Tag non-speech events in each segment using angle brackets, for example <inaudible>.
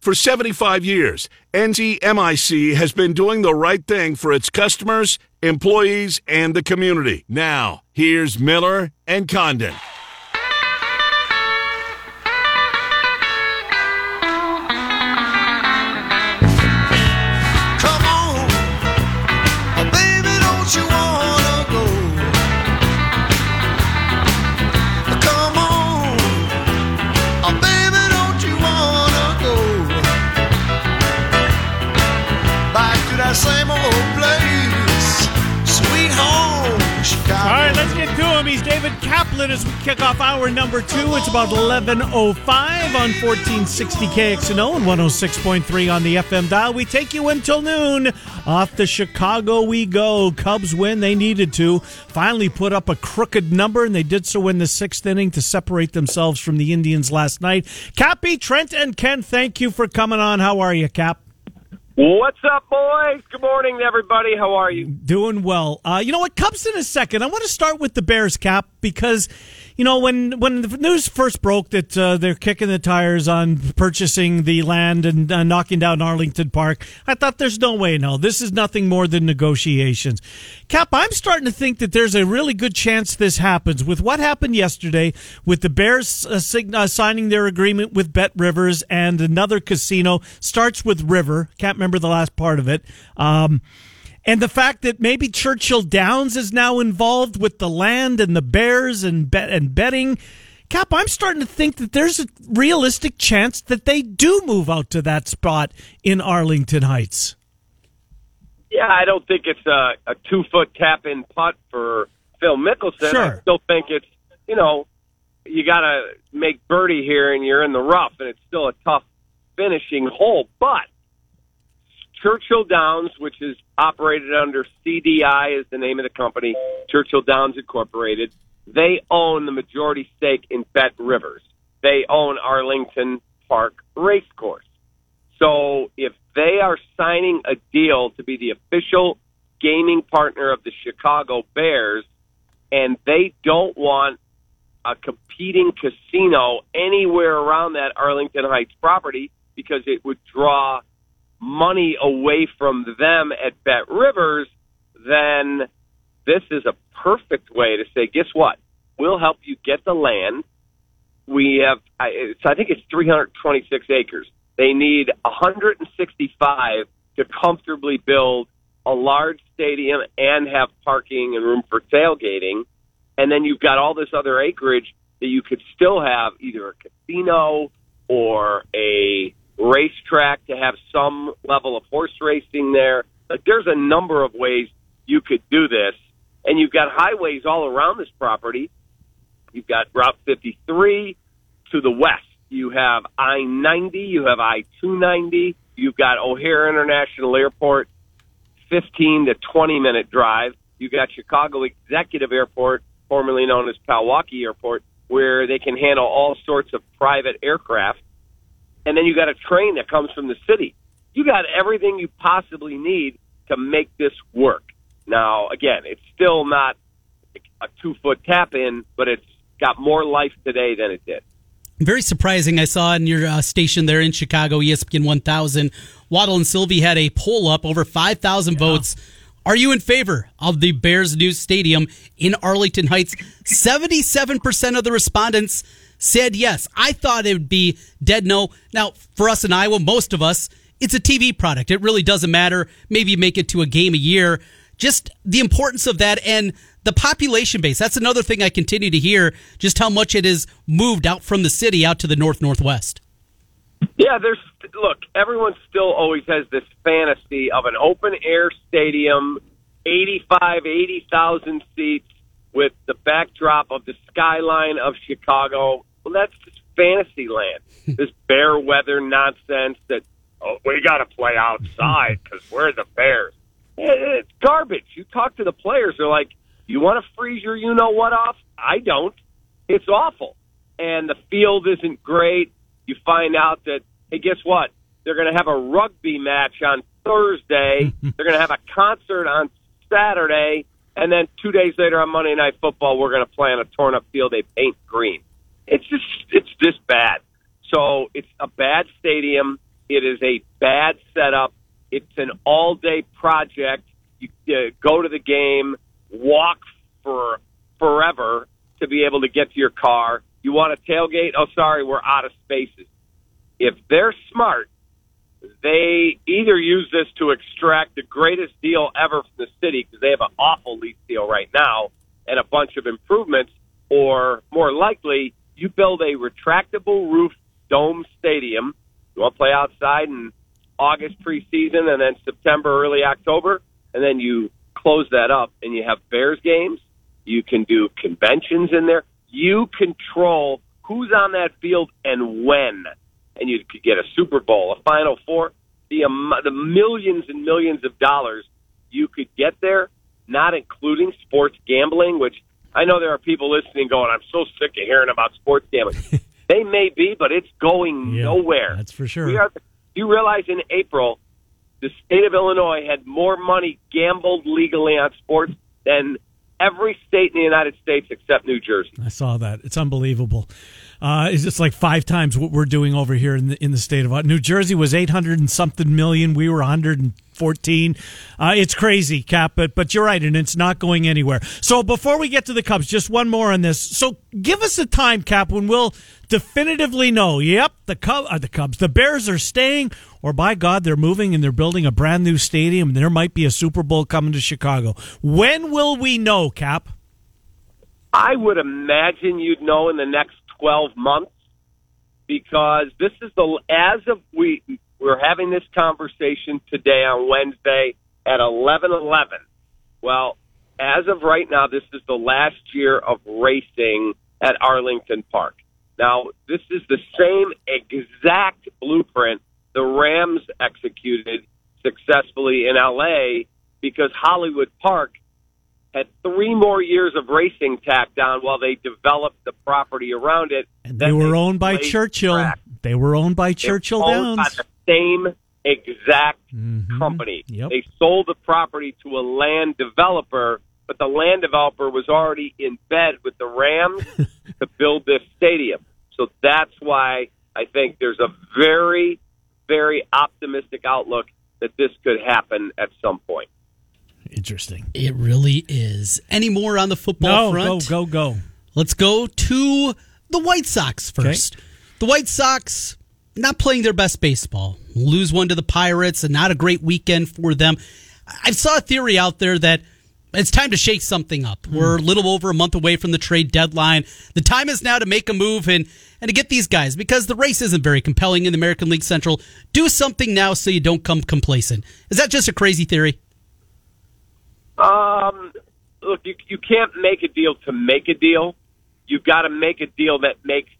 For 75 years, NCMIC has been doing the right thing for its customers, employees, and the community. Now, here's Miller and Condon. David as we kick off hour number two. It's about 11.05 on 1460 KXNO and 106.3 on the FM dial. We take you until noon. Off to Chicago we go. Cubs win. They needed to. Finally put up a crooked number, and they did so in the sixth inning to separate themselves from the Indians last night. Cappy, Trent, and Ken, thank you for coming on. How are you, Cap? What's up, boys? Good morning, everybody. How are you? Doing well. Uh, you know what? Cubs in a second. I want to start with the Bears cap because, you know, when when the news first broke that uh, they're kicking the tires on purchasing the land and uh, knocking down Arlington Park, I thought there's no way. No, this is nothing more than negotiations. Cap, I'm starting to think that there's a really good chance this happens with what happened yesterday with the Bears uh, uh, signing their agreement with Bet Rivers and another casino starts with River. Can't remember the last part of it. Um, and the fact that maybe Churchill Downs is now involved with the land and the Bears and bet and betting. Cap, I'm starting to think that there's a realistic chance that they do move out to that spot in Arlington Heights. Yeah, I don't think it's a, a two foot tap in putt for Phil Mickelson. Sure. I still think it's, you know, you got to make birdie here and you're in the rough, and it's still a tough finishing hole. But Churchill Downs, which is operated under CDI, is the name of the company, Churchill Downs Incorporated. They own the majority stake in Bet Rivers. They own Arlington Park Racecourse. So if they are signing a deal to be the official gaming partner of the Chicago Bears, and they don't want a competing casino anywhere around that Arlington Heights property because it would draw money away from them at Bet Rivers, then this is a perfect way to say, guess what? We'll help you get the land. We have, I, it's, I think it's 326 acres. They need 165 to comfortably build a large stadium and have parking and room for tailgating. And then you've got all this other acreage that you could still have either a casino or a racetrack to have some level of horse racing there. Like there's a number of ways you could do this. And you've got highways all around this property. You've got Route 53 to the west. You have I 90, you have I 290, you've got O'Hare International Airport, 15 to 20 minute drive. You've got Chicago Executive Airport, formerly known as Palwaukee Airport, where they can handle all sorts of private aircraft. And then you got a train that comes from the city. You got everything you possibly need to make this work. Now, again, it's still not a two foot tap in, but it's got more life today than it did. Very surprising. I saw in your uh, station there in Chicago, ESPN 1000, Waddle and Silvy had a poll up over 5,000 votes. Are you in favor of the Bears new stadium in Arlington Heights? 77% of the respondents said yes. I thought it would be dead no. Now, for us in Iowa, most of us, it's a TV product. It really doesn't matter. Maybe make it to a game a year. Just the importance of that and the population base. That's another thing I continue to hear, just how much it is moved out from the city out to the north northwest. Yeah, there's look, everyone still always has this fantasy of an open air stadium, 85, 80,000 seats with the backdrop of the skyline of Chicago. Well, that's just fantasy land. <laughs> this bear weather nonsense that oh, we got to play outside because we're the Bears. Eh, It's garbage. You talk to the players, they're like, "You want to freeze your you know what off?" I don't. It's awful, and the field isn't great. You find out that hey, guess what? They're going to have a rugby match on Thursday. <laughs> They're going to have a concert on Saturday, and then two days later on Monday Night Football, we're going to play on a torn up field they paint green. It's just it's this bad. So it's a bad stadium. It is a bad setup. It's an all day project. You uh, go to the game, walk for forever to be able to get to your car. You want a tailgate? Oh, sorry, we're out of spaces. If they're smart, they either use this to extract the greatest deal ever from the city because they have an awful lease deal right now and a bunch of improvements, or more likely, you build a retractable roof dome stadium. You want to play outside in August preseason and then September, early October, and then you close that up and you have Bears games. You can do conventions in there. You control who's on that field and when and you could get a Super Bowl, a Final Four, the um, the millions and millions of dollars you could get there, not including sports gambling, which I know there are people listening going, "I'm so sick of hearing about sports gambling." <laughs> they may be, but it's going Yeah, nowhere. That's for sure. We are. You realize in April, the state of Illinois had more money gambled legally on sports than every state in the United States except New Jersey. I saw that. It's unbelievable. Uh, it's just like five times what we're doing over here in the in the state of New Jersey was eight hundred and something million. We were hundred and fourteen. Uh, it's crazy, Cap. But but you're right, and it's not going anywhere. So before we get to the Cubs, just one more on this. So give us a time, Cap, when we'll definitively know. Yep, the Cub, uh, the Cubs, the Bears are staying, or by God, they're moving and they're building a brand new stadium. There might be a Super Bowl coming to Chicago. When will we know, Cap? I would imagine you'd know in the next 12 months because this is the as of we we're having this conversation today on Wednesday at 11:11. Well, as of right now this is the last year of racing at Arlington Park. Now, this is the same exact blueprint the Rams executed successfully in LA because Hollywood Park had three more years of racing tacked on while they developed the property around it. And they were owned by Churchill. track. They were owned by They Churchill owned Downs. By the same exact Mhm. company. Yep. They sold the property to a land developer, but the land developer was already in bed with the Rams <laughs> to build this stadium. So that's why I think there's a very, very optimistic outlook that this could happen at some point. Interesting. It really is. Any more on the football No, front? go, go, go. Let's go to the White Sox first. The White Sox not playing their best baseball. Lose one to the Pirates and not a great weekend for them. I saw a theory out there that it's time to shake something up. Hmm. We're a little over a month away from the trade deadline. The time is now to make a move and, and to get these guys because the race isn't very compelling in the American League Central. Do something now so you don't come complacent. Is that just a crazy theory? Um, look, you you can't make a deal to make a deal. You've got to make a deal that makes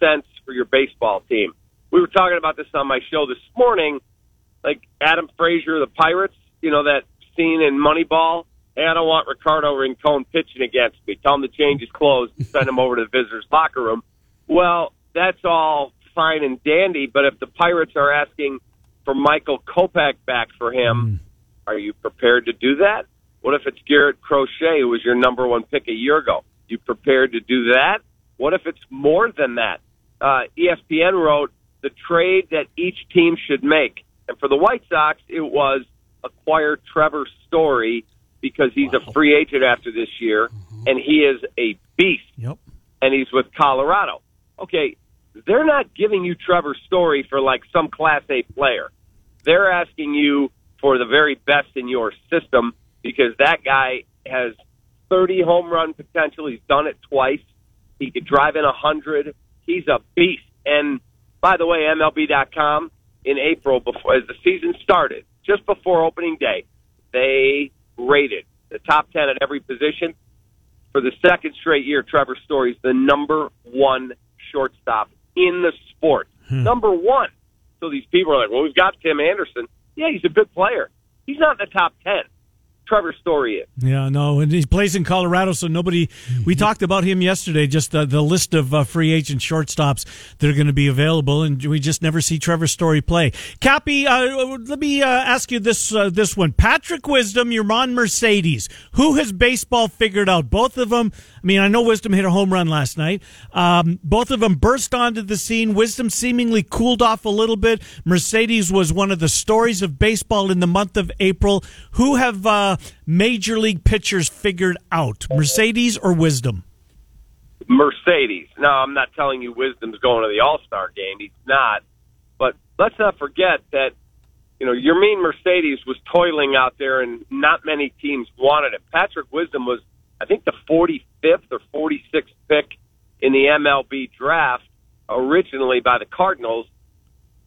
sense for your baseball team. We were talking about this on my show this morning. Like Adam Frazier, the Pirates, you know that scene in Moneyball. Hey, I don't want Ricardo Rincon pitching against me. Tell him to change his clothes and send him over to the visitors' locker room. Well, that's all fine and dandy, but if the Pirates are asking for Michael Kopech back for him, are you prepared to do that? What if it's Garrett Crochet, who was your number one pick a year ago? You prepared to do that? What if it's more than that? Uh, ESPN wrote the trade that each team should make. And for the White Sox, it was acquire Trevor Story because he's a free agent after this year, and he is a beast Yep. and he's with Colorado. Okay, they're not giving you Trevor Story for like some Class A player. They're asking you for the very best in your system because that guy has 30 home run potential. He's done it twice. He could drive in a 100. He's a beast. And by the way, MLB.com in April, before as the season started, just before opening day, they rated the top 10 at every position for the second straight year, Trevor Story's the number one shortstop in the sport. Hmm. Number one. So these people are like, well, we've got Tim Anderson. Yeah, he's a good player. He's not in the top 10. Trevor Story is. Yeah, no, and he plays in Colorado, so nobody. We talked about him yesterday. Just uh, the list of uh, free agent shortstops that are going to be available, and we just never see Trevor Story play. Cappy, uh, let me uh, ask you this uh, this one: Patrick Wisdom, Yermín Mercedes. Who has baseball figured out? Both of them. I mean, I know Wisdom hit a home run last night. Um, both of them burst onto the scene. Wisdom seemingly cooled off a little bit. Mercedes was one of the stories of baseball in the month of April. Who have major league pitchers figured out? Mercedes or Wisdom? Mercedes. Now, I'm not telling you Wisdom's going to the All Star game. He's not. But let's not forget that, you know, Yermín Mercedes was toiling out there and not many teams wanted him. Patrick Wisdom was, I think, the 45th or 46th pick in the MLB draft originally by the Cardinals.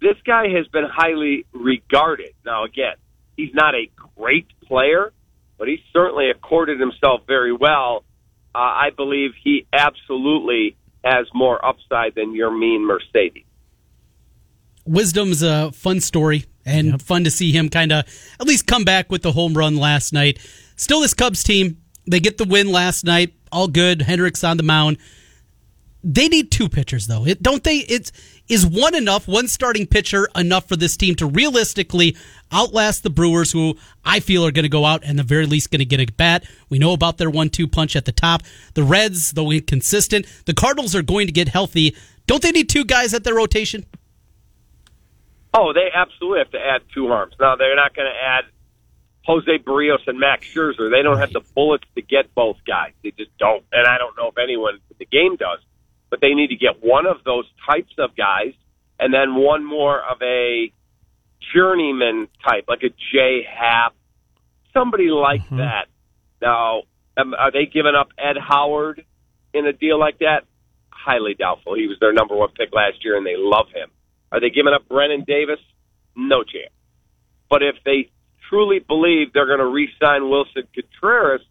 This guy has been highly regarded. Now, again, he's not a great player, but he certainly accorded himself very well. Uh, I believe he absolutely has more upside than Yermín Mercedes. Wisdom's a fun story and fun to see him kind of at least come back with the home run last night. Still, this Cubs team, they get the win last night. All good. Hendricks on the mound. They need two pitchers, though. It, don't they? It's is one enough? One starting pitcher enough for this team to realistically outlast the Brewers, who I feel are going to go out and the very least going to get a bat. We know about their one-two punch at the top. The Reds, though inconsistent, the Cardinals are going to get healthy. Don't they need two guys at their rotation? Oh, they absolutely have to add two arms. Now they're not going to add Jose Berrios and Max Scherzer. They don't have the bullets to get both guys. They just don't. And I don't know if anyone in the game does. But they need to get one of those types of guys and then one more of a journeyman type, like a Jay Happ, somebody like Mm-hmm. that. Now, um, are they giving up Ed Howard in a deal like that? Highly doubtful. He was their number one pick last year, and they love him. Are they giving up Brennen Davis? No chance. But if they truly believe they're going to re-sign Willson Contreras,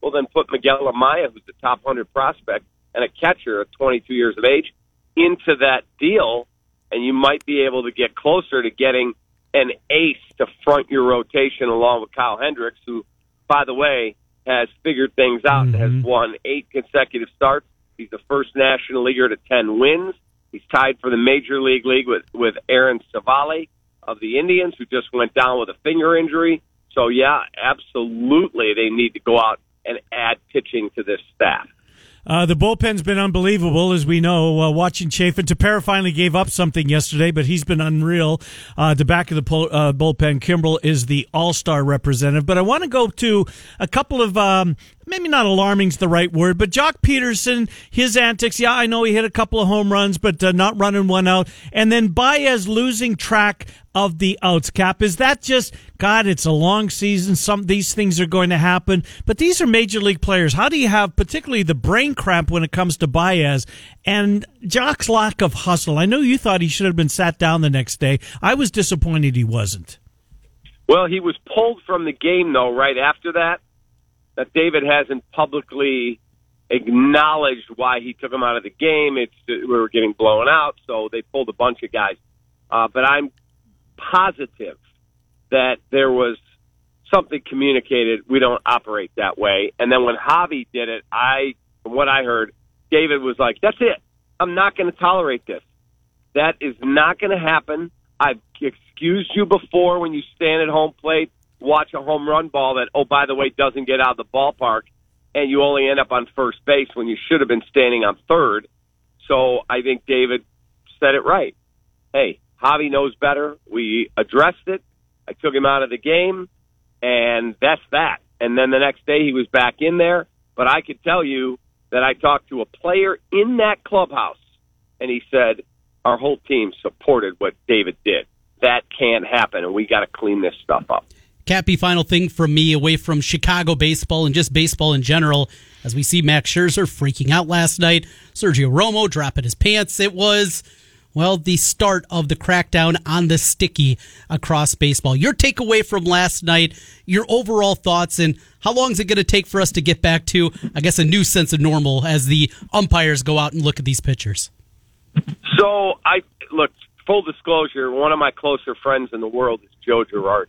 well, then put Miguel Amaya, who's the top 100 prospect, and a catcher at 22 years of age, into that deal, and you might be able to get closer to getting an ace to front your rotation along with Kyle Hendricks, who, by the way, has figured things out and has mm-hmm. won eight consecutive starts. He's the first National Leaguer to 10 wins. He's tied for the Major League League with, with Aaron Civale of the Indians, who just went down with a finger injury. So, yeah, absolutely, they need to go out and add pitching to this staff. Uh, the bullpen's been unbelievable, as we know. Uh, watching Chafin, Tepera finally gave up something yesterday, but he's been unreal. Uh, the back of the uh, bullpen, Kimbrel is the all-star representative. But I want to go to a couple of um, maybe not alarming's the right word, but Joc Pederson, his antics. Yeah, I know he hit a couple of home runs, but uh, not running one out. And then Baez losing track of the outs. Cap is that just God? It's a long season. Some these things are going to happen, but these are major league players. How do you have particularly the brain cramp when it comes to Baez and Joc's lack of hustle? I know you thought he should have been sat down the next day. I was disappointed he wasn't. Well, he was pulled from the game, though, right after that. That David hasn't publicly acknowledged why he took him out of the game. It's we were getting blown out, so they pulled a bunch of guys. Uh, but I'm positive that there was something communicated. We don't operate that way. And then when Javi did it, I, from what I heard, David was like, "That's it. I'm not going to tolerate this. That is not going to happen. I've excused you before when you stand at home plate, watch a home run ball that, oh, by the way, doesn't get out of the ballpark, and you only end up on first base when you should have been standing on third. So I think David said it right. Hey, Javi knows better. We addressed it. I took him out of the game, and that's that. And then the next day he was back in there. But I could tell you that I talked to a player in that clubhouse, and he said, our whole team supported what David did. That can't happen, and we got to clean this stuff up. Cappy, final thing from me away from Chicago baseball and just baseball in general. As we see Max Scherzer freaking out last night, Sergio Romo dropping his pants. It was, well, the start of the crackdown on the sticky across baseball. Your takeaway from last night, your overall thoughts, and how long is it going to take for us to get back to, I guess, a new sense of normal as the umpires go out and look at these pitchers? So I look. Full disclosure: one of my closer friends in the world is Joe Girardi.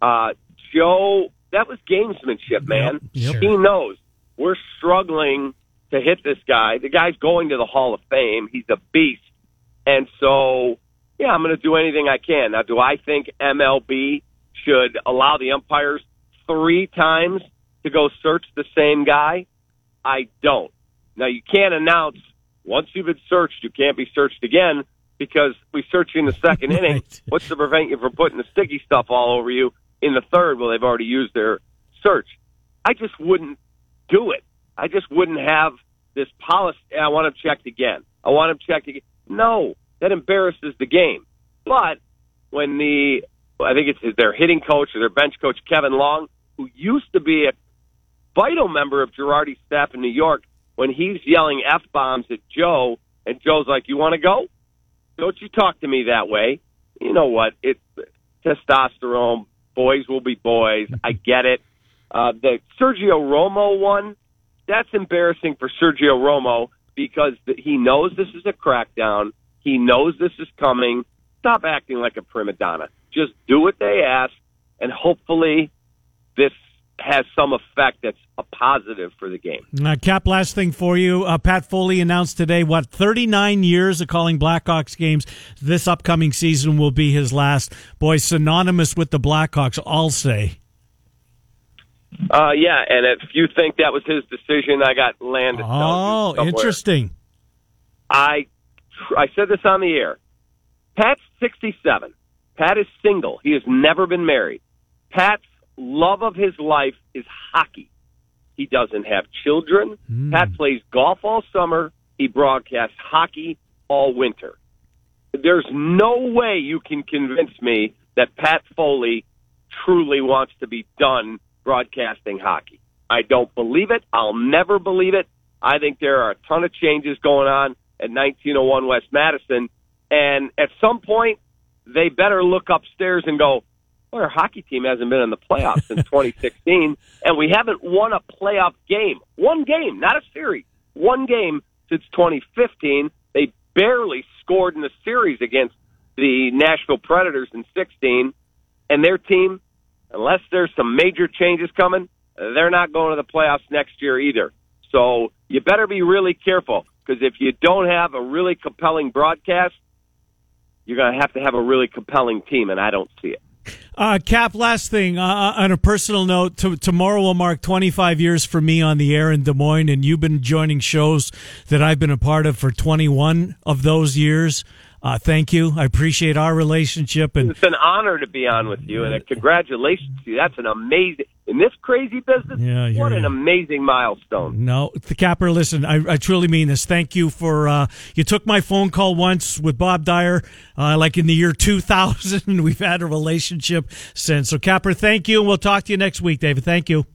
Uh, Joe that was gamesmanship, man. Yep. He knows we're struggling to hit this guy. The guy's going to the Hall of Fame. He's a beast. And so, yeah, I'm going to do anything I can. Now, do I think MLB should allow the umpires three times to go search the same guy? I don't. Now, you can't announce once you've been searched, you can't be searched again because we search you in the second <laughs> inning. Right. What's to prevent you from putting the sticky stuff all over you in the third? Well, they've already used their search. I just wouldn't do it. I just wouldn't have this policy. I want him checked again. I want him checked again. No, that embarrasses the game. But when the, I think it's their hitting coach or their bench coach, Kevin Long, who used to be a vital member of Girardi's staff in New York, when he's yelling F bombs at Joe, and Joe's like, You want to go? Don't you talk to me that way. You know what? It's testosterone. Boys will be boys. I get it. Uh, the Sergio Romo one, that's embarrassing for Sergio Romo because th- he knows this is a crackdown. He knows this is coming. Stop acting like a prima donna. Just do what they ask, and hopefully this has some effect that's a positive for the game. Uh, Cap, last thing for you. Uh, Pat Foley announced today, what, 39 years of calling Blackhawks games. This upcoming season will be his last. Boy, synonymous with the Blackhawks, I'll say. Uh, yeah, and if you think that was his decision, I got land to tell you Oh, interesting. I I said this on the air. Pat's 67. Pat is single. He has never been married. Pat's love of his life is hockey. He doesn't have children. Hmm. Pat plays golf all summer. He broadcasts hockey all winter. There's no way you can convince me that Pat Foley truly wants to be done broadcasting hockey. I don't believe it. I'll never believe it. I think there are a ton of changes going on at 1901 West Madison. And at some point, they better look upstairs and go, well, our hockey team hasn't been in the playoffs since <laughs> 2016, and we haven't won a playoff game. One game, not a series. One game since 2015. They barely scored in the series against the Nashville Predators in 16, and their team, unless there's some major changes coming, they're not going to the playoffs next year either. So you better be really careful because if you don't have a really compelling broadcast, you're going to have to have a really compelling team, and I don't see it. Uh, Cap, last thing. Uh, on a personal note, t- tomorrow will mark 25 years for me on the air in Des Moines, and you've been joining shows that I've been a part of for 21 of those years. Uh, thank you. I appreciate our relationship, and It's an honor to be on with you, and congratulations to you. That's an amazing in this crazy business. Yeah, what an amazing milestone. No, the capper. Listen, I, I truly mean this. Thank you for uh, you took my phone call once with Bob Dyer, uh, like in the year <laughs> 2000, and we've had a relationship since. So, capper, thank you, and we'll talk to you next week, David. Thank you.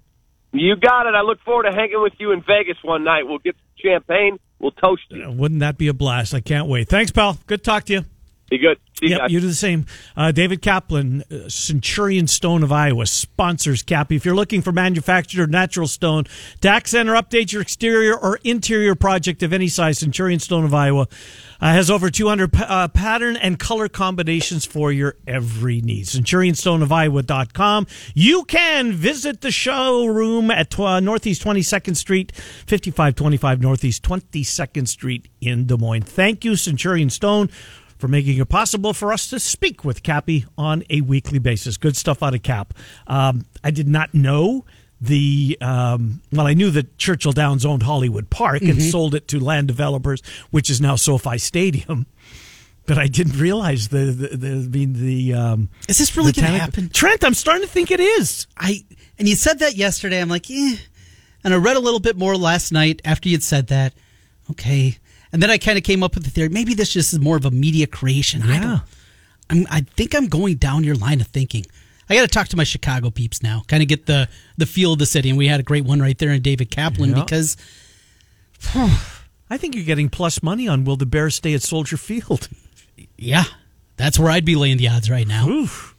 You got it. I look forward to hanging with you in Vegas one night. We'll get some champagne. We'll toast you. Wouldn't that be a blast? I can't wait. Thanks, pal. Good talk to you. Be good. See you Yep, guys. you do the same. Uh, David Kaplan, uh, Centurion Stone of Iowa, sponsors Cappy. If you're looking for manufactured natural stone to Center or update your exterior or interior project of any size, Centurion Stone of Iowa uh, has over 200 pa- uh, pattern and color combinations for your every need. CenturionStoneofIowa.com. You can visit the showroom at tw- uh, Northeast 22nd Street, 5525 Northeast 22nd Street in Des Moines. Thank you, Centurion Stone for making it possible for us to speak with Cappy on a weekly basis. Good stuff out of Cap. Um, I did not know the um, well, I knew that Churchill Downs owned Hollywood Park and sold it to land developers, which is now SoFi Stadium. But I didn't realize the the the, I mean, the um, Is this really going to happen? Trent, I'm starting to think it is. I and you said that yesterday. I'm like, eh. And I read a little bit more last night after you'd said that. Okay. And then I kind of came up with the theory. Maybe this just is more of a media creation. I Yeah. don't. I'm, I think I'm going down your line of thinking. I got to talk to my Chicago peeps now, kind of get the the feel of the city. And we had a great one right there in David Kaplan Yeah. because <sighs> I think you're getting plus money on will the Bears stay at Soldier Field. <laughs> yeah, that's where I'd be laying the odds right now. Oof.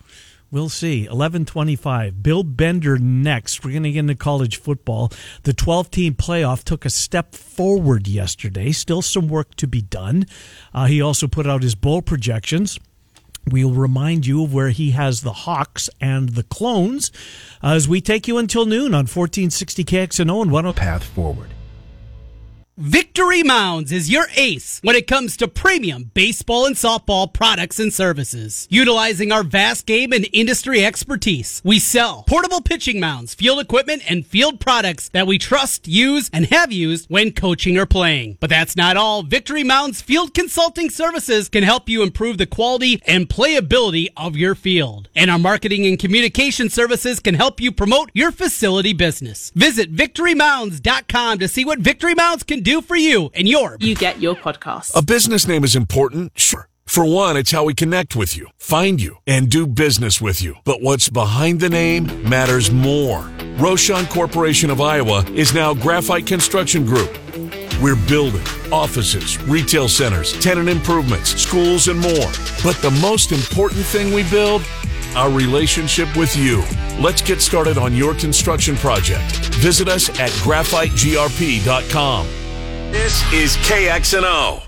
We'll see. 1125. Bill Bender next. We're going to get into college football. The 12 team playoff took a step forward yesterday. Still some work to be done. Uh, he also put out his bowl projections. We'll remind you of where he has the Hawks and the Clones as we take you until noon on 1460 KXNO and 10. path forward. Victory Mounds is your ace when it comes to premium baseball and softball products and services. Utilizing our vast game and industry expertise, we sell portable pitching mounds, field equipment, and field products that we trust, use, and have used when coaching or playing. But that's not all. Victory Mounds Field Consulting Services can help you improve the quality and playability of your field. And our marketing and communication services can help you promote your facility business. Visit victorymounds.com to see what Victory Mounds can do for you and your you get your podcast. A business name is important, sure. For one, it's how we connect with you, find you, and do business with you. But what's behind the name matters more. Rochon Corporation of Iowa is now Graphite Construction Group. We're building offices, retail centers, tenant improvements, schools, and more. But the most important thing we build? Our relationship with you. Let's get started on your construction project. Visit us at graphitegrp.com. This is KXNO.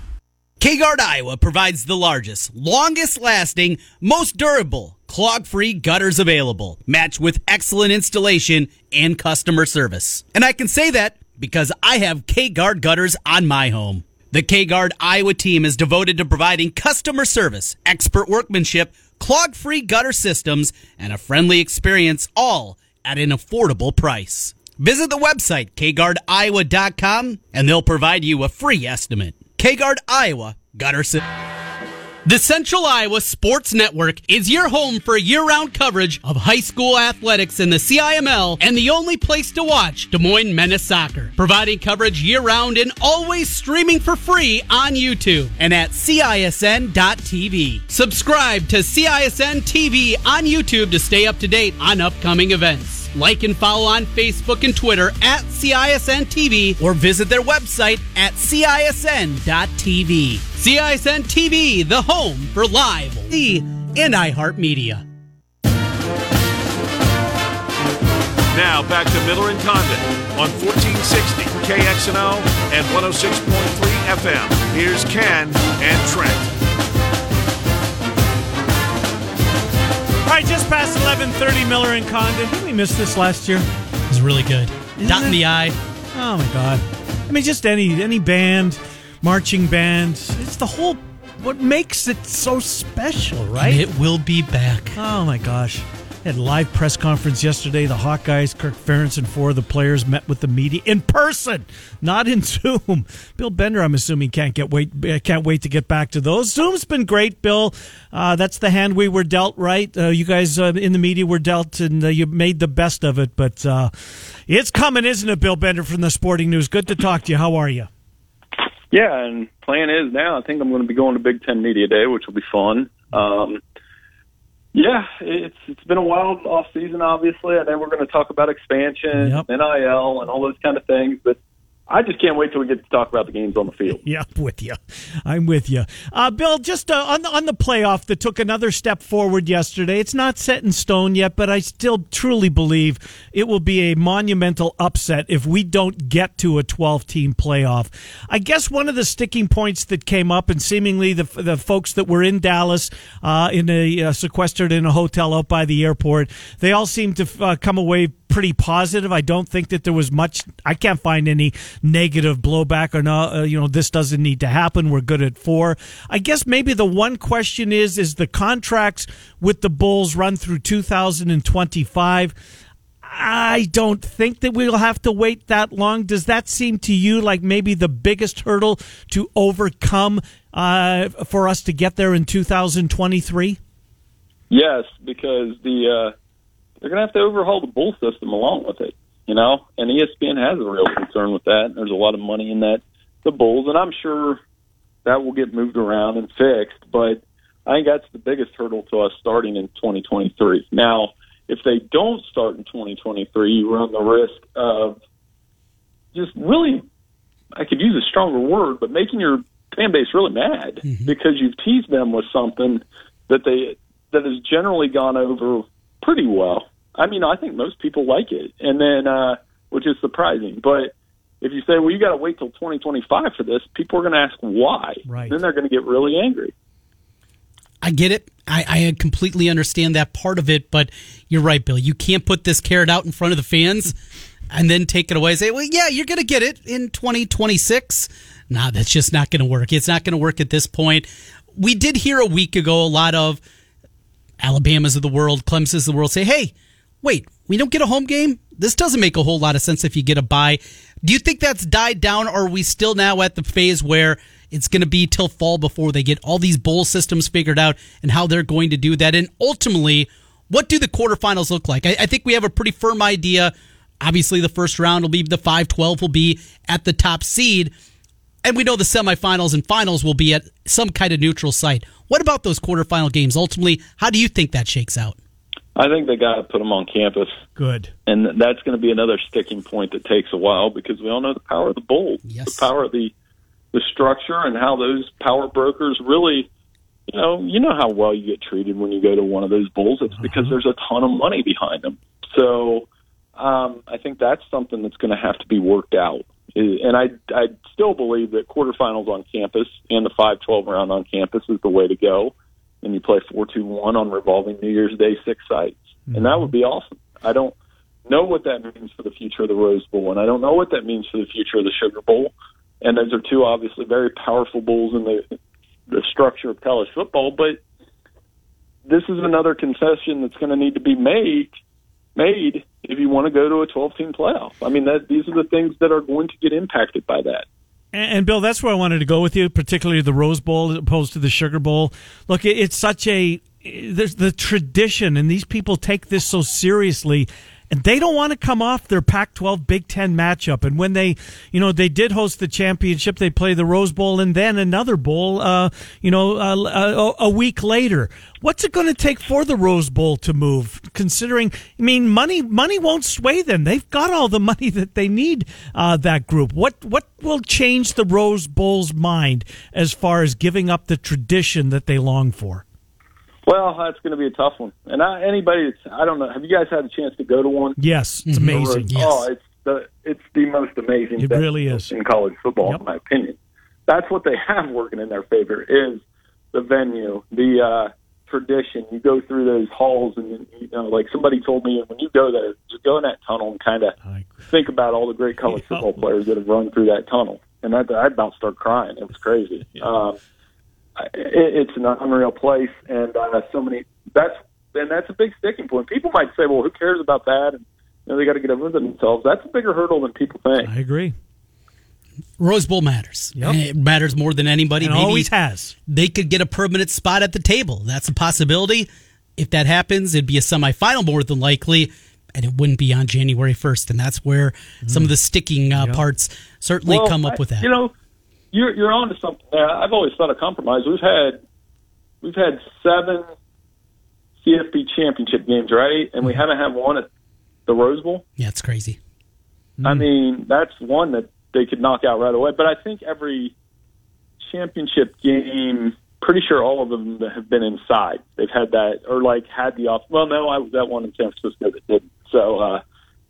K-Guard Iowa provides the largest, longest lasting, most durable, clog free gutters available, matched with excellent installation and customer service. And I can say that because I have K-Guard gutters on my home. The K-Guard Iowa team is devoted to providing customer service, expert workmanship, clog free gutter systems, and a friendly experience, all at an affordable price. Visit the website, kguardiowa.com, and they'll provide you a free estimate. K-Guard Iowa Gutter. The Central Iowa Sports Network is your home for year-round coverage of high school athletics in the CIML and the only place to watch Des Moines Menace Soccer. Providing coverage year-round and always streaming for free on YouTube and at CISN.TV. Subscribe to CISN TV on YouTube to stay up to date on upcoming events. Like and follow on Facebook and Twitter at CISN TV or visit their website at CISN.TV. CISN TV, the home for live, the and iHeartMedia. Now back to Miller and Condon on 1460 KXNO and 106.3 FM. Here's Ken and Trent. All right, just past 11:30 Miller and Condon. Did we miss this last year? It was really good. Dot in the eye. Oh my god. I mean just any any band, marching band. It's the whole what makes it so special, right? And it will be back. Oh my gosh. Had live press conference yesterday. The Hawkeyes, Kirk Ferentz, and four of the players met with the media in person, not in Zoom. <laughs> Bill Bender, I'm assuming, can't get wait uh, can't wait to get back to those. Zoom's been great, Bill. Uh, that's the hand we were dealt, right? Uh, you guys uh, in the media were dealt, and uh, you made the best of it. But uh, it's coming, isn't it, Bill Bender from the Sporting News? Good to talk to you. How are you? Yeah, and plan is now. I think I'm going to be going to Big Ten Media Day, which will be fun. Um, yeah, it's it's been a wild off season. Obviously, I know we're going to talk about expansion, Yep. NIL, and all those kind of things. But I just can't wait till we get to talk about the games on the field. <laughs> Yeah, I'm with you. I'm with you. Uh, Bill, just uh, on the, on the playoff that took another step forward yesterday. It's not set in stone yet, but I still truly believe it will be a monumental upset if we don't get to a 12 team playoff. I guess one of the sticking points that came up, and seemingly the the folks that were in Dallas, uh, in a uh, sequestered in a hotel out by the airport, they all seem to uh, come away pretty positive. I don't think that there was much. I can't find any negative blowback or no. Uh, you know, this doesn't need to happen. We're good at four. I guess maybe the one question is: is the contracts with the Bulls run through 2025? I don't think that we'll have to wait that long. Does that seem to you like maybe the biggest hurdle to overcome uh, for us to get there in 2023? Yes, because the uh, they're going to have to overhaul the bull system along with it. You know, and ESPN has a real concern with that. There's a lot of money in that the Bulls, and I'm sure that will get moved around and fixed. But I think that's the biggest hurdle to us starting in 2023. Now, if they don't start in 2023, you run the risk of just really, I could use a stronger word, but making your fan base really mad mm-hmm. because you've teased them with something that they that has generally gone over pretty well. I mean, I think most people like it, and then uh, which is surprising. But if you say, "Well, you got to wait till 2025 for this," people are going to ask why. Right. Then they're going to get really angry. I get it. I, I completely understand that part of it, but you're right, Bill. You can't put this carrot out in front of the fans <laughs> and then take it away and say, well, yeah, you're going to get it in 2026. Nah, that's just not going to work. It's not going to work at this point. We did hear a week ago a lot of Alabama's of the world, Clemson's of the world say, hey, wait, we don't get a home game? This doesn't make a whole lot of sense if you get a bye. Do you think that's died down, or are we still now at the phase where it's going to be till fall before they get all these bowl systems figured out and how they're going to do that? And ultimately, what do the quarterfinals look like? I, I think we have a pretty firm idea. Obviously, the first round will be the 5 12 will be at the top seed. And we know the semifinals and finals will be at some kind of neutral site. What about those quarterfinal games? Ultimately, how do you think that shakes out? I think they got to put them on campus. Good. And that's going to be another sticking point that takes a while because we all know the power of the bowl, yes. the power of the the structure, and how those power brokers really, you know, you know how well you get treated when you go to one of those bowls. It's because uh-huh. there's a ton of money behind them. So um, I think that's something that's going to have to be worked out. And I I still believe that quarterfinals on campus and the five twelve round on campus is the way to go and you play four two one on revolving New Year's Day six sites, mm-hmm. and that would be awesome. I don't know what that means for the future of the Rose Bowl, and I don't know what that means for the future of the Sugar Bowl. And those are two obviously very powerful bowls in the the structure of college football. But this is another concession that's going to need to be made made if you want to go to a 12 team playoff. I mean, that these are the things that are going to get impacted by that. And, Bill, that's where I wanted to go with you, particularly the Rose Bowl as opposed to the Sugar Bowl. Look, it, it's such a there's the tradition, and these people take this so seriously and they don't want to come off their Pac-12 Big Ten matchup. And when they, you know, they did host the championship, they play the Rose Bowl and then another bowl, uh, you know, uh, uh a, a week later. What's it going to take for the Rose Bowl to move? Considering, I mean, money money won't sway them. They've got all the <laughs> money that they need. Uh, that group. What what will change the Rose Bowl's mind as far as giving up the tradition that they long for? Well, that's going to be a tough one. And I, anybody that's I don't know. Have you guys had a chance to go to one? Yes, it's mm-hmm. amazing. Yes. Oh, it's the it's the most amazing. It really is in college football, yep. in my opinion. That's what they <laughs> have working in their favor is the venue, the uh, tradition. You go through those halls, and you know, like somebody told me, when you go there, just go in that tunnel and kind of think about all the great college football players that have run through that tunnel. And I, I'd about start crying. It was crazy. Yeah. Um, it's an unreal place, and uh, so many. That's and that's a big sticking point. People might say, "Well, who cares about that?" And you know, they got to get over themselves. That's a bigger hurdle than people think. I agree. Rose Bowl matters. Yep. It matters more than anybody. It Maybe always has. They could get a permanent spot at the table. That's a possibility. If that happens, it'd be a semifinal more than likely, and it wouldn't be on January 1st. And that's where mm. some of the sticking uh, yep. parts certainly well, come up with that. You know, you're you're on to something there. I've always thought a compromise. We've had we've had seven CFP championship games, right? And we mm-hmm. haven't had one at the Rose Bowl. Yeah, it's crazy. I mm. mean, that's one that they could knock out right away. But I think every championship game, pretty sure all of them have been inside. They've had that, or like had the off. Well, no, I was at one in San Francisco that didn't. So, uh,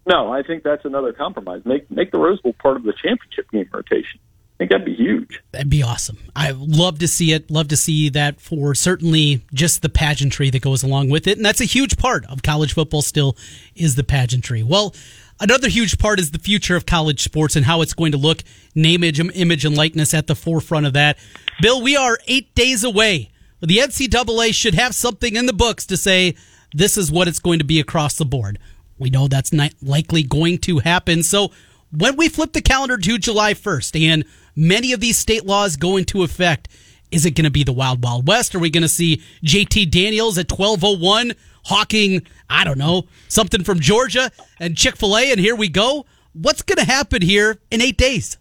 no, I think that's another compromise. Make make the Rose Bowl part of the championship game rotation. I think that'd be huge. That'd be awesome. I love to see it. Love to see that for certainly just the pageantry that goes along with it. And that's a huge part of college football still is the pageantry. Well, another huge part is the future of college sports and how it's going to look. Name, image, and likeness at the forefront of that. Bill, we are eight days away. The NCAA should have something in the books to say this is what it's going to be across the board. We know that's not likely going to happen. So when we flip the calendar to July 1st and many of these state laws go into effect, is it going to be the Wild Wild West? Are we going to see JT Daniels at 1201 hawking, I don't know, something from Georgia and Chick fil A, and here we go? What's going to happen here in eight days?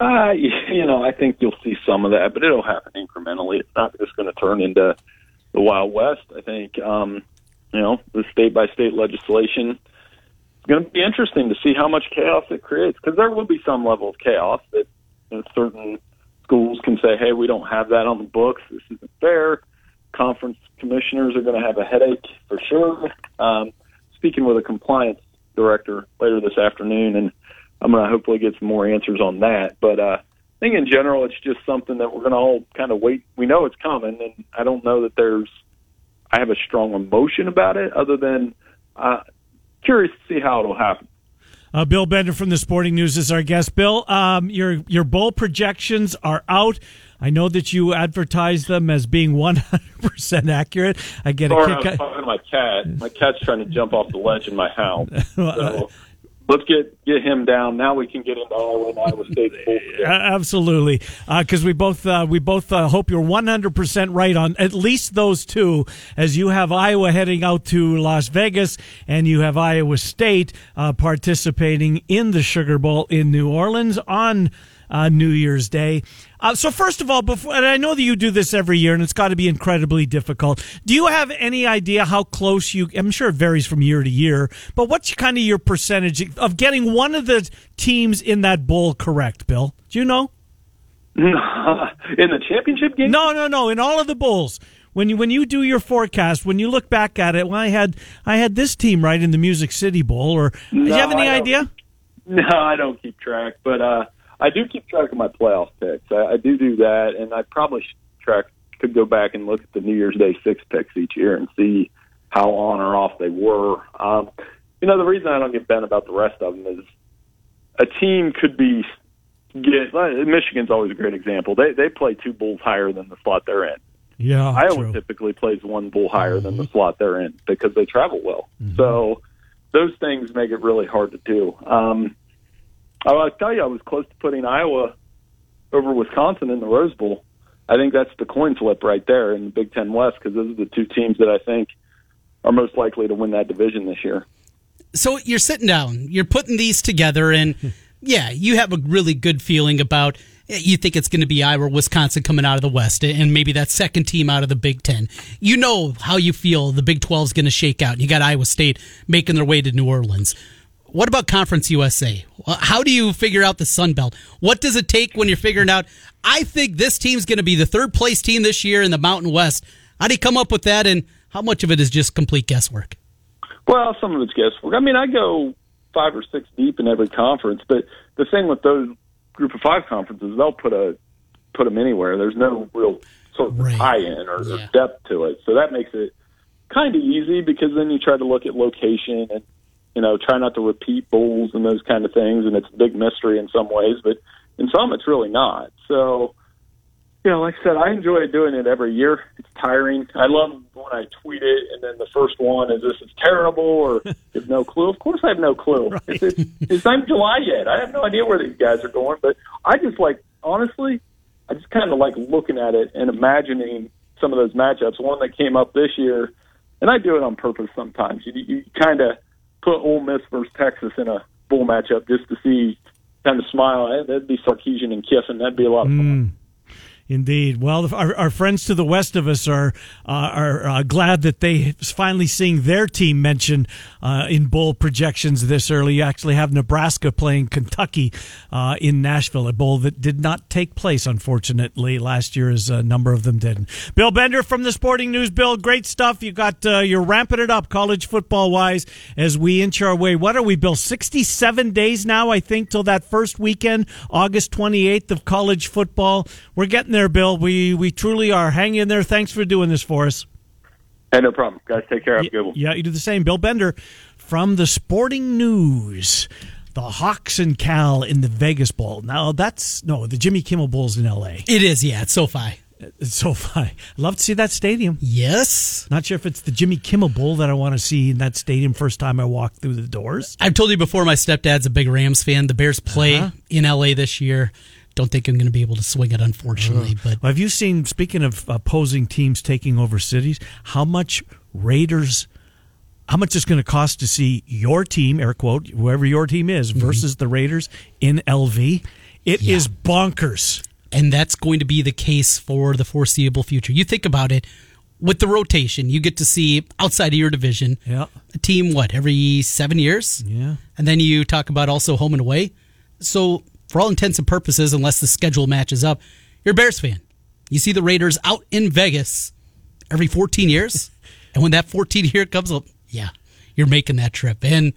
Uh, you know, I think you'll see some of that, but it'll happen incrementally. It's not just going to turn into the Wild West. I think, um, you know, the state by state legislation going to be interesting to see how much chaos it creates because there will be some level of chaos that you know, certain schools can say, "Hey, we don't have that on the books. This isn't fair." Conference commissioners are going to have a headache for sure. Um, speaking with a compliance director later this afternoon, and I'm going to hopefully get some more answers on that. But uh, think in general, it's just something that we're going to all kind of wait. We know it's coming, and I don't know that there's. I have a strong emotion about it, other than uh, curious to see how it'll happen. Uh, Bill Bender from the Sporting News is our guest. Bill, um, your your bowl projections are out. I know that you advertise them as being <laughs> 100% accurate. I get Sorry, a I kick. was talking to my cat. My cat's trying to jump off the ledge in my house. <laughs> So let's get get him down. Now we can get into Iowa and Iowa State. <laughs> Uh, absolutely, because we both uh, we both uh, hope you're 100 percent right on at least those two. As you have Iowa heading out to Las Vegas, and you have Iowa State uh, participating in the Sugar Bowl in New Orleans on. Uh, New Year's Day. Uh, so first of all, before and I know that you do this every year, and it's got to be incredibly difficult. Do you have any idea how close you? I'm sure it varies from year to year, but what's kind of your percentage of getting one of the teams in that bowl correct, Bill? Do you know? <laughs> in the championship game. No, no, no. In all of the bowls, when you when you do your forecast, when you look back at it, well, I had I had this team right in the Music City Bowl. Or do you have any idea? <laughs> No, I don't keep track, but uh, I do keep track of my playoff picks. I, I do do that, and I probably track could go back and look at the New Year's Day six picks each year and see how on or off they were. Um, you know, the reason I don't get bent about the rest of them is a team could be get. Michigan's always a great example. They they play two bulls higher than the slot they're in. Yeah, Iowa true. typically plays one bull higher than the slot they're in because they travel well. So those things make it really hard to do. Um, Oh, I'll tell you, I was close to putting Iowa over Wisconsin in the Rose Bowl. I think that's the coin flip right there in the Big Ten West because those are the two teams that I think are most likely to win that division this year. so you're sitting down, you're putting these together, and <laughs> yeah, you have a really good feeling about. You think it's going to be Iowa, Wisconsin coming out of the West, and maybe that second team out of the Big Ten. You know how you feel the Big 12 is going to shake out. You got Iowa State making their way to New Orleans. What about Conference USA? How do you figure out the Sun Belt? What does it take when you're figuring out? I think this team's going to be the third place team this year in the Mountain West. How do you come up with that, and how much of it is just complete guesswork? Well, some of it's guesswork. I mean, I go five or six deep in every conference, but the thing with those group of five conferences, they'll put a put them anywhere. There's no real sort of Right. tie in or, or depth to it, so that makes it kind of easy because then you try to look at location and you know try not to repeat bowls and those kind of things, and it's a big mystery in some ways, but in some it's really not. So you know, like I said, I enjoy doing it every year. It's tiring. I love when I tweet it, and then the first one is this is terrible or <laughs> there's no clue. Of course, I have no clue. It's, it's, it's not July yet. I have no idea where these guys are going. But I just like, honestly, I just kind of like looking at it and imagining some of those matchups. One that came up this year, and I do it on purpose sometimes. You, you kind of put Ole Miss versus Texas in a bowl matchup just to see, kind of smile. That'd be Sarkisian and Kiffin. That'd be a lot of fun. Mm. Indeed. Well, our, our friends to the west of us are uh, are uh, glad that they finally seeing their team mentioned uh, in bowl projections this early. You actually have Nebraska playing Kentucky uh, in Nashville, a bowl that did not take place, unfortunately, last year, as a number of them did. Bill Bender from the Sporting News. Bill, great stuff. You got uh, you're ramping it up, college football wise, as we inch our way. What are we, Bill? Sixty-seven days now, I think, till that first weekend, August twenty-eighth of college football. We're getting there, Bill. We we truly are. Hang in there. Thanks for doing this for us. Hey, no problem. Guys, take care. Have a good one. Yeah, you do the same. Bill Bender from the Sporting News. The Hawks and Cal in the Vegas Bowl. Now that's no, the Jimmy Kimmel Bowl's in L.A. It is, yeah, it's SoFi. It's so fun. <laughs> Love to see that stadium. Yes. Not sure if it's the Jimmy Kimmel Bowl that I want to see in that stadium first time I walk through the doors. I've told you before, my stepdad's a big Rams fan. The Bears play Uh-huh. in LA this year. Don't think I'm going to be able to swing it, unfortunately. But Well, have you seen, speaking of opposing teams taking over cities, how much Raiders, how much it's going to cost to see your team, air quote, whoever your team is, mm-hmm. versus the Raiders in LV? It is Yeah. bonkers. and that's going to be the case for the foreseeable future. You think about it with the rotation, you get to see outside of your division Yeah. a team what every seven years, Yeah. and then you talk about also home and away. So for all intents and purposes, unless the schedule matches up, you're a Bears fan. You see the Raiders out in Vegas every 14 years, <laughs> and when that 14 year comes up, yeah, you're making that trip. And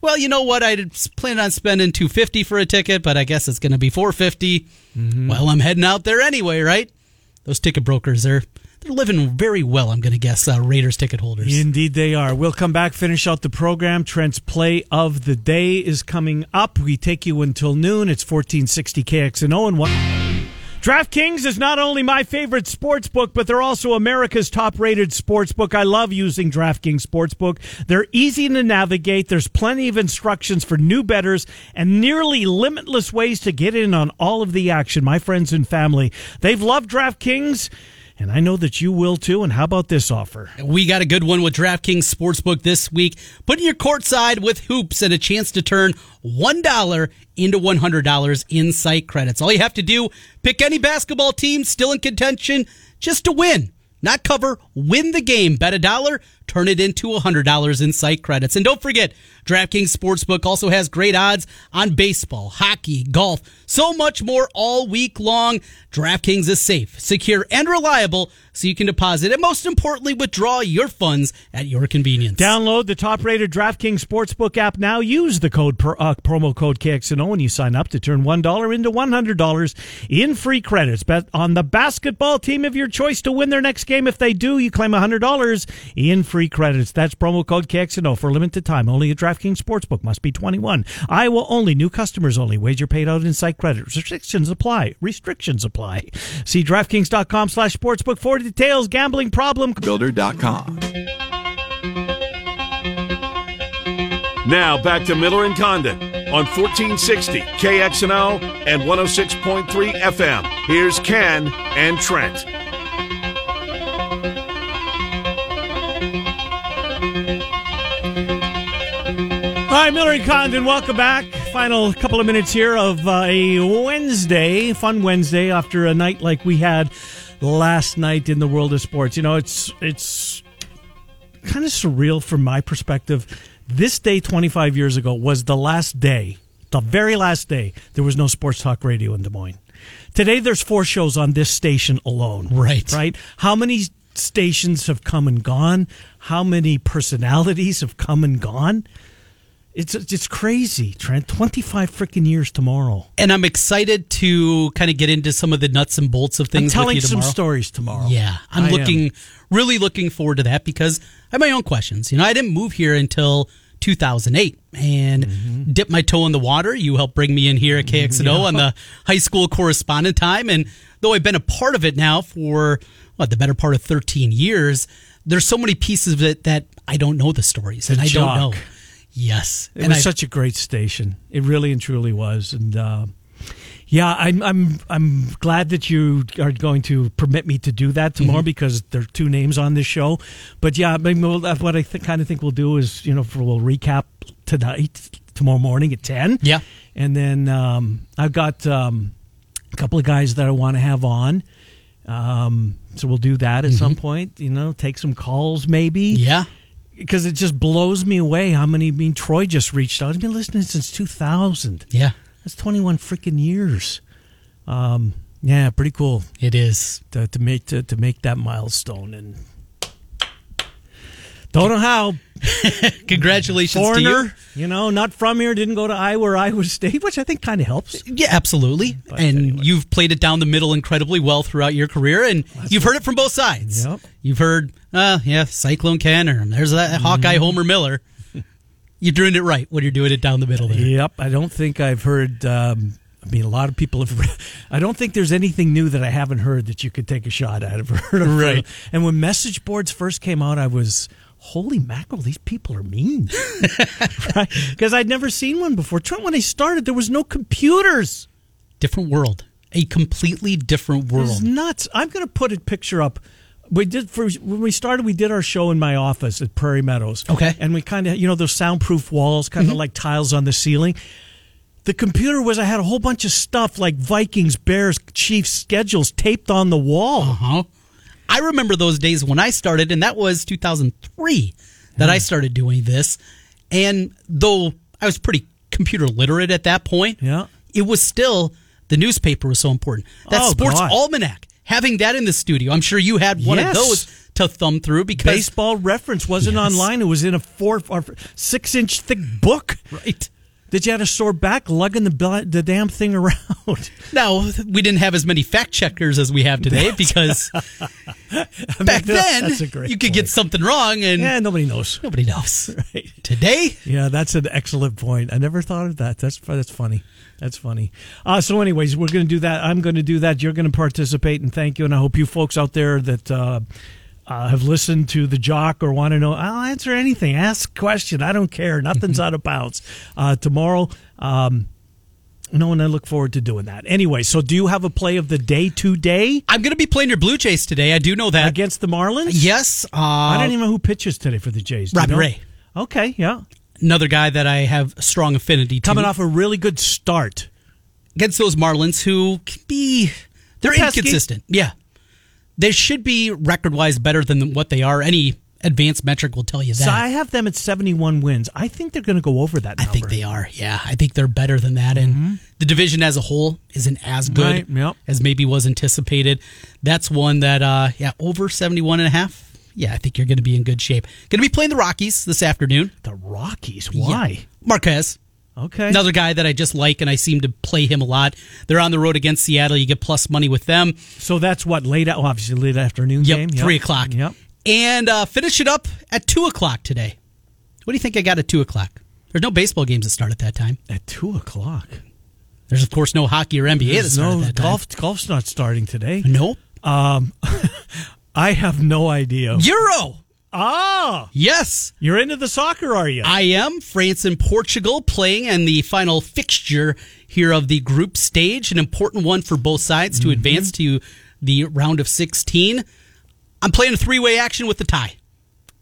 well, you know what? I planned on spending 250 for a ticket, but I guess it's going to be 450. Mm-hmm. Well, I'm heading out there anyway, right? Those ticket brokers, they're they're living very well. I'm going to guess uh, Raiders ticket holders. Indeed, they are. We'll come back, finish out the program. Trent's play of the day is coming up. We take you until noon. It's 1460 KXNO and one. DraftKings is not only my favorite sports book, but they're also America's top rated sports book. I love using DraftKings Sportsbook. They're easy to navigate. There's plenty of instructions for new betters and nearly limitless ways to get in on all of the action. My friends and family, they've loved DraftKings. And I know that you will too. And how about this offer? We got a good one with DraftKings Sportsbook this week. Putting your courtside with hoops and a chance to turn $1 into $100 in site credits. All you have to do, pick any basketball team still in contention just to win. Not cover, win the game. Bet a dollar, turn it into $100 in site credits. And don't forget, DraftKings Sportsbook also has great odds on baseball, hockey, golf, so much more all week long. DraftKings is safe, secure, and reliable so you can deposit and most importantly, withdraw your funds at your convenience. Download the top rated DraftKings Sportsbook app now. Use the code uh, promo code KXNO when you sign up to turn $1 into $100 in free credits. Bet on the basketball team of your choice to win their next game. If they do, you claim $100 in free credits. That's promo code KXNO for a limited time. Only at DraftKings Sportsbook. Must be 21. Iowa only. New customers only. Wager paid out in site credit. Restrictions apply. Restrictions apply. See DraftKings.com slash sportsbook for details. Gambling problem. Builder.com. Now back to Miller and Condon on 1460 KXNO and 106.3 FM. Here's Ken and Trent. All right, Miller and Condon, welcome back. Final couple of minutes here of uh, a Wednesday, fun Wednesday after a night like we had last night in the world of sports. You know, it's it's kind of surreal from my perspective. This day 25 years ago was the last day, the very last day there was no sports talk radio in Des Moines. Today there's four shows on this station alone. Right. Right? How many stations have come and gone? How many personalities have come and gone? It's it's crazy, Trent. Twenty five freaking years tomorrow. And I'm excited to kind of get into some of the nuts and bolts of things. I'm telling some stories tomorrow. Yeah, I'm I am. looking really looking forward to that because I have my own questions. You know, I didn't move here until 2008 and Mm-hmm. dip my toe in the water. You helped bring me in here at KXNO on the high school correspondent time, and though I've been a part of it now for what the better part of 13 years, there's so many pieces of it that I don't know the stories, and I don't know. Yes, It and was I- such a great station. It really and truly was. And uh, yeah, I'm I'm I'm glad that you are going to permit me to do that Mm-hmm. tomorrow because there are two names on this show. But yeah, I mean, we'll, what I th- kind of think we'll do is you know for, we'll recap tonight, tomorrow morning at ten. Yeah. and then um, I've got um, a couple of guys that I want to have on. Um, so we'll do that at some point. You know, take some calls maybe Mm-hmm. yeah. Because it just blows me away how many. I mean, Troy just reached out. I've been listening since 2000. Yeah, That's 21 freaking years. Um, yeah, pretty cool it is. to, to make to, to make that milestone. And don't know how <laughs> Congratulations to you. foreigner, you. know, not from here, didn't go to Iowa or Iowa State, which I think kind of helps. Yeah, absolutely. and anyway. you've played it down the middle incredibly well throughout your career, and you've heard it from both sides. Yep. You've heard, uh, yeah, Cyclone Ken, or there's that Mm-hmm. Hawkeye Homer Miller. <laughs> You're doing it right when you're doing it down the middle there. Yep, I don't think I've heard. Um, I mean, a lot of people have. <laughs> I don't think there's anything new that I haven't heard that you could take a shot at. I've heard of Right. And when message boards first came out, I was, holy mackerel, these people are mean, <laughs> right? Because I'd never seen one before. Trent, when I started, there was no computers. Different world. A completely different world. nuts. I'm going to put a picture up. We did for when we started. We did our show in my office at Prairie Meadows. Okay. and we kind of you know those soundproof walls, kind of like tiles on the ceiling. The computer was I had a whole bunch of stuff like Vikings, Bears, Chiefs schedules taped on the wall. Uh-huh. I remember those days when I started, and that was 2003 that I hmm. started doing this. And though I was pretty computer literate at that point, Yeah. it was still the newspaper was so important. That Oh, sports God. almanac, having that in the studio, I'm sure you had one Yes. of those to thumb through because Baseball reference wasn't Yes. online. It was in a four or six inch thick book. right. Did you have a sore back lugging the the damn thing around? <laughs> Now we didn't have as many fact checkers as we have today <laughs> because back then a great you could get something wrong and yeah, nobody knows. nobody knows. <laughs> Right. Today, Yeah, that's an excellent point. I never thought of that. That's that's funny. That's funny. Uh, so, anyways, we're going to do that. I'm going to do that. You're going to participate, and thank you. And I hope you folks out there that uh, uh, have listened to the jock or want to know, I'll answer anything. Ask a question. I don't care. Nothing's out of bounds. Uh, tomorrow. Um, no, and I look forward to doing that. Anyway, so do you have a play of the day today I'm going to be playing your Blue Jays today. I do know that. against the Marlins? yes, uh, I don't even know who pitches today for the Jays. Do you Robbie know? Ray. Okay, yeah. another guy that I have strong affinity to. Coming off a really good start. against those Marlins who can be they're Pesky. inconsistent. Yeah. They should be record wise better than what they are. Any advanced metric will tell you that. So I have them at 71 wins. I think they're going to go over that I think they are. Yeah, I think they're better than that. And the division as a whole isn't as good Mm-hmm. Right, yep. as maybe was anticipated. That's one that, uh, yeah, over 71 and a half. Yeah, I think you're going to be in good shape. Going to be playing the Rockies this afternoon. The Rockies. Why? Yeah. Marquez. Okay. Another guy that I just like, and I seem to play him a lot. They're on the road against Seattle. You get plus money with them. So that's what late. Well, obviously late afternoon Yep, game. three o'clock. Yep. And uh, finish it up at two o'clock today. What do you think I got at two o'clock? There's no baseball games that start at that time. At two o'clock. There's of course no hockey or NBA that There's start no at that time. golf. Golf's not starting today. Nope. Um, <laughs> I have no idea. Euro. Ah, Yes, you're into the soccer, are you? I am. France and Portugal playing, and the final fixture here of the group stage, an important one for both sides to advance to the round of 16. I'm playing a three way action with the tie.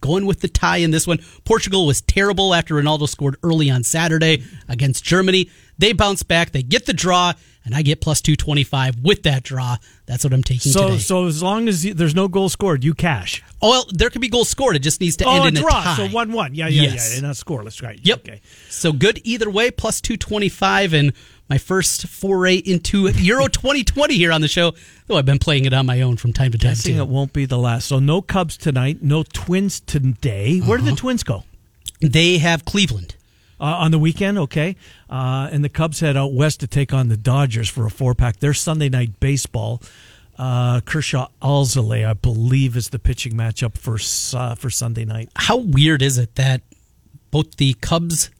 Going with the tie in this one. Portugal was terrible after Ronaldo scored early on Saturday against Germany. They bounce back, they get the draw, and I get plus 225 with that draw. That's what I'm taking so, today. so as long as you, there's no goal scored, you cash. oh, well, there could be goals scored. It just needs to Oh, end a in draw. a tie. So one-one. Yeah, yeah, Yes. yeah. And not scoreless, right? Yep. Okay. So good either way, plus 225 and my first foray into Euro 2020 here on the show, though I've been playing it on my own from time to time Guessing too. it won't be the last. So no Cubs tonight. No Twins today. Where Uh-huh. did the Twins go? They have Cleveland. Uh, on the weekend, okay. Uh, and the Cubs head out west to take on the Dodgers for a four pack. Their Sunday night baseball. Uh, Kershaw Alzolay, I believe, is the pitching matchup for uh, for Sunday night. How weird is it that both the Cubs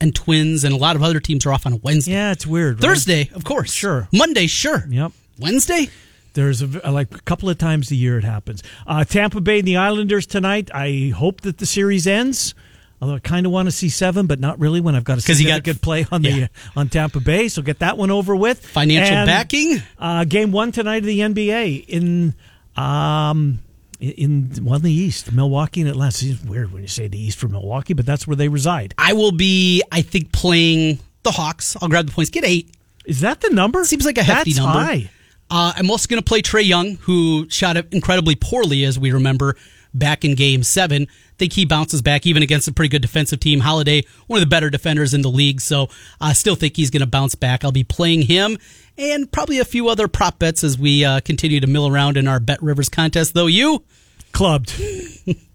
and Twins and a lot of other teams are off on Wednesday? Yeah, it's weird. right? Thursday, of course. Sure. Monday, sure. Yep. Wednesday? There's a, like a couple of times a year it happens. Uh, Tampa Bay and the Islanders tonight. I hope that the series ends. Although I kind of want to see seven, but not really when I've got a you got- significant play on the yeah. on Tampa Bay. So get that one over with. Financial And, backing? Uh, game one tonight of the NBA in um in well in the East, Milwaukee and Atlanta. It's weird when you say the East for Milwaukee, but that's where they reside. I will be, I think, playing the Hawks. I'll grab the points. Get eight. Is that the number? Seems like a hefty that's number. High. Uh, I'm also going to play Trae Young, who shot it incredibly poorly, as we remember back in Game Seven. Think he bounces back even against a pretty good defensive team. Holiday, one of the better defenders in the league, so I still think he's going to bounce back. I'll be playing him and probably a few other prop bets as we uh, continue to mill around in our Bet Rivers contest. Though you, Clubbed. <laughs>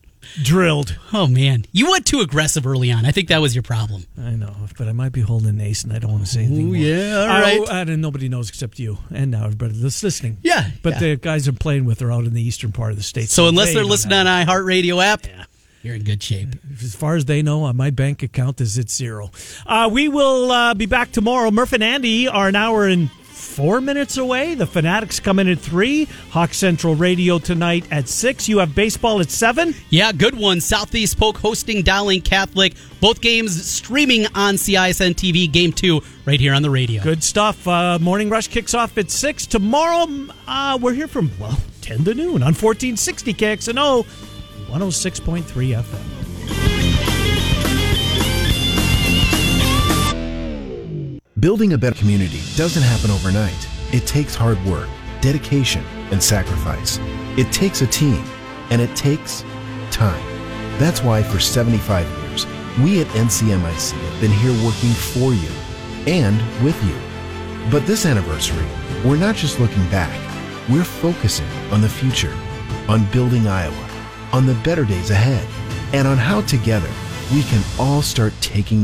Drilled. oh man, you went too aggressive early on. I think that was your problem. I know, but I might be holding an ace, and I don't want to say anything. Ooh, yeah, all I- right. I, and nobody knows except you, and now everybody that's listening. Yeah, but yeah. the guys I'm playing with are out in the eastern part of the state. So unless they they're listening on iHeartRadio app, you're in good shape. as far as they know, my bank account is at zero. Uh, we will uh, be back tomorrow. Murph and Andy are an hour and four minutes away. The Fanatics come in at three. Hawk Central Radio tonight at six. You have baseball at seven. Yeah, good one. Southeast Polk hosting Dowling Catholic. Both games streaming on CISN TV. Game two right here on the radio. Good stuff. Uh, Morning Rush kicks off at 6. Tomorrow, uh, we're here from, well, 10 to noon on 1460 KXNO, 106.3 FM. Building a better community doesn't happen overnight. It takes hard work, dedication, and sacrifice. It takes a team, and it takes time. That's why for 75 years, we at NCMIC have been here working for you and with you. But this anniversary, we're not just looking back, we're focusing on the future, on building Iowa, on the better days ahead. And on how together we can all start taking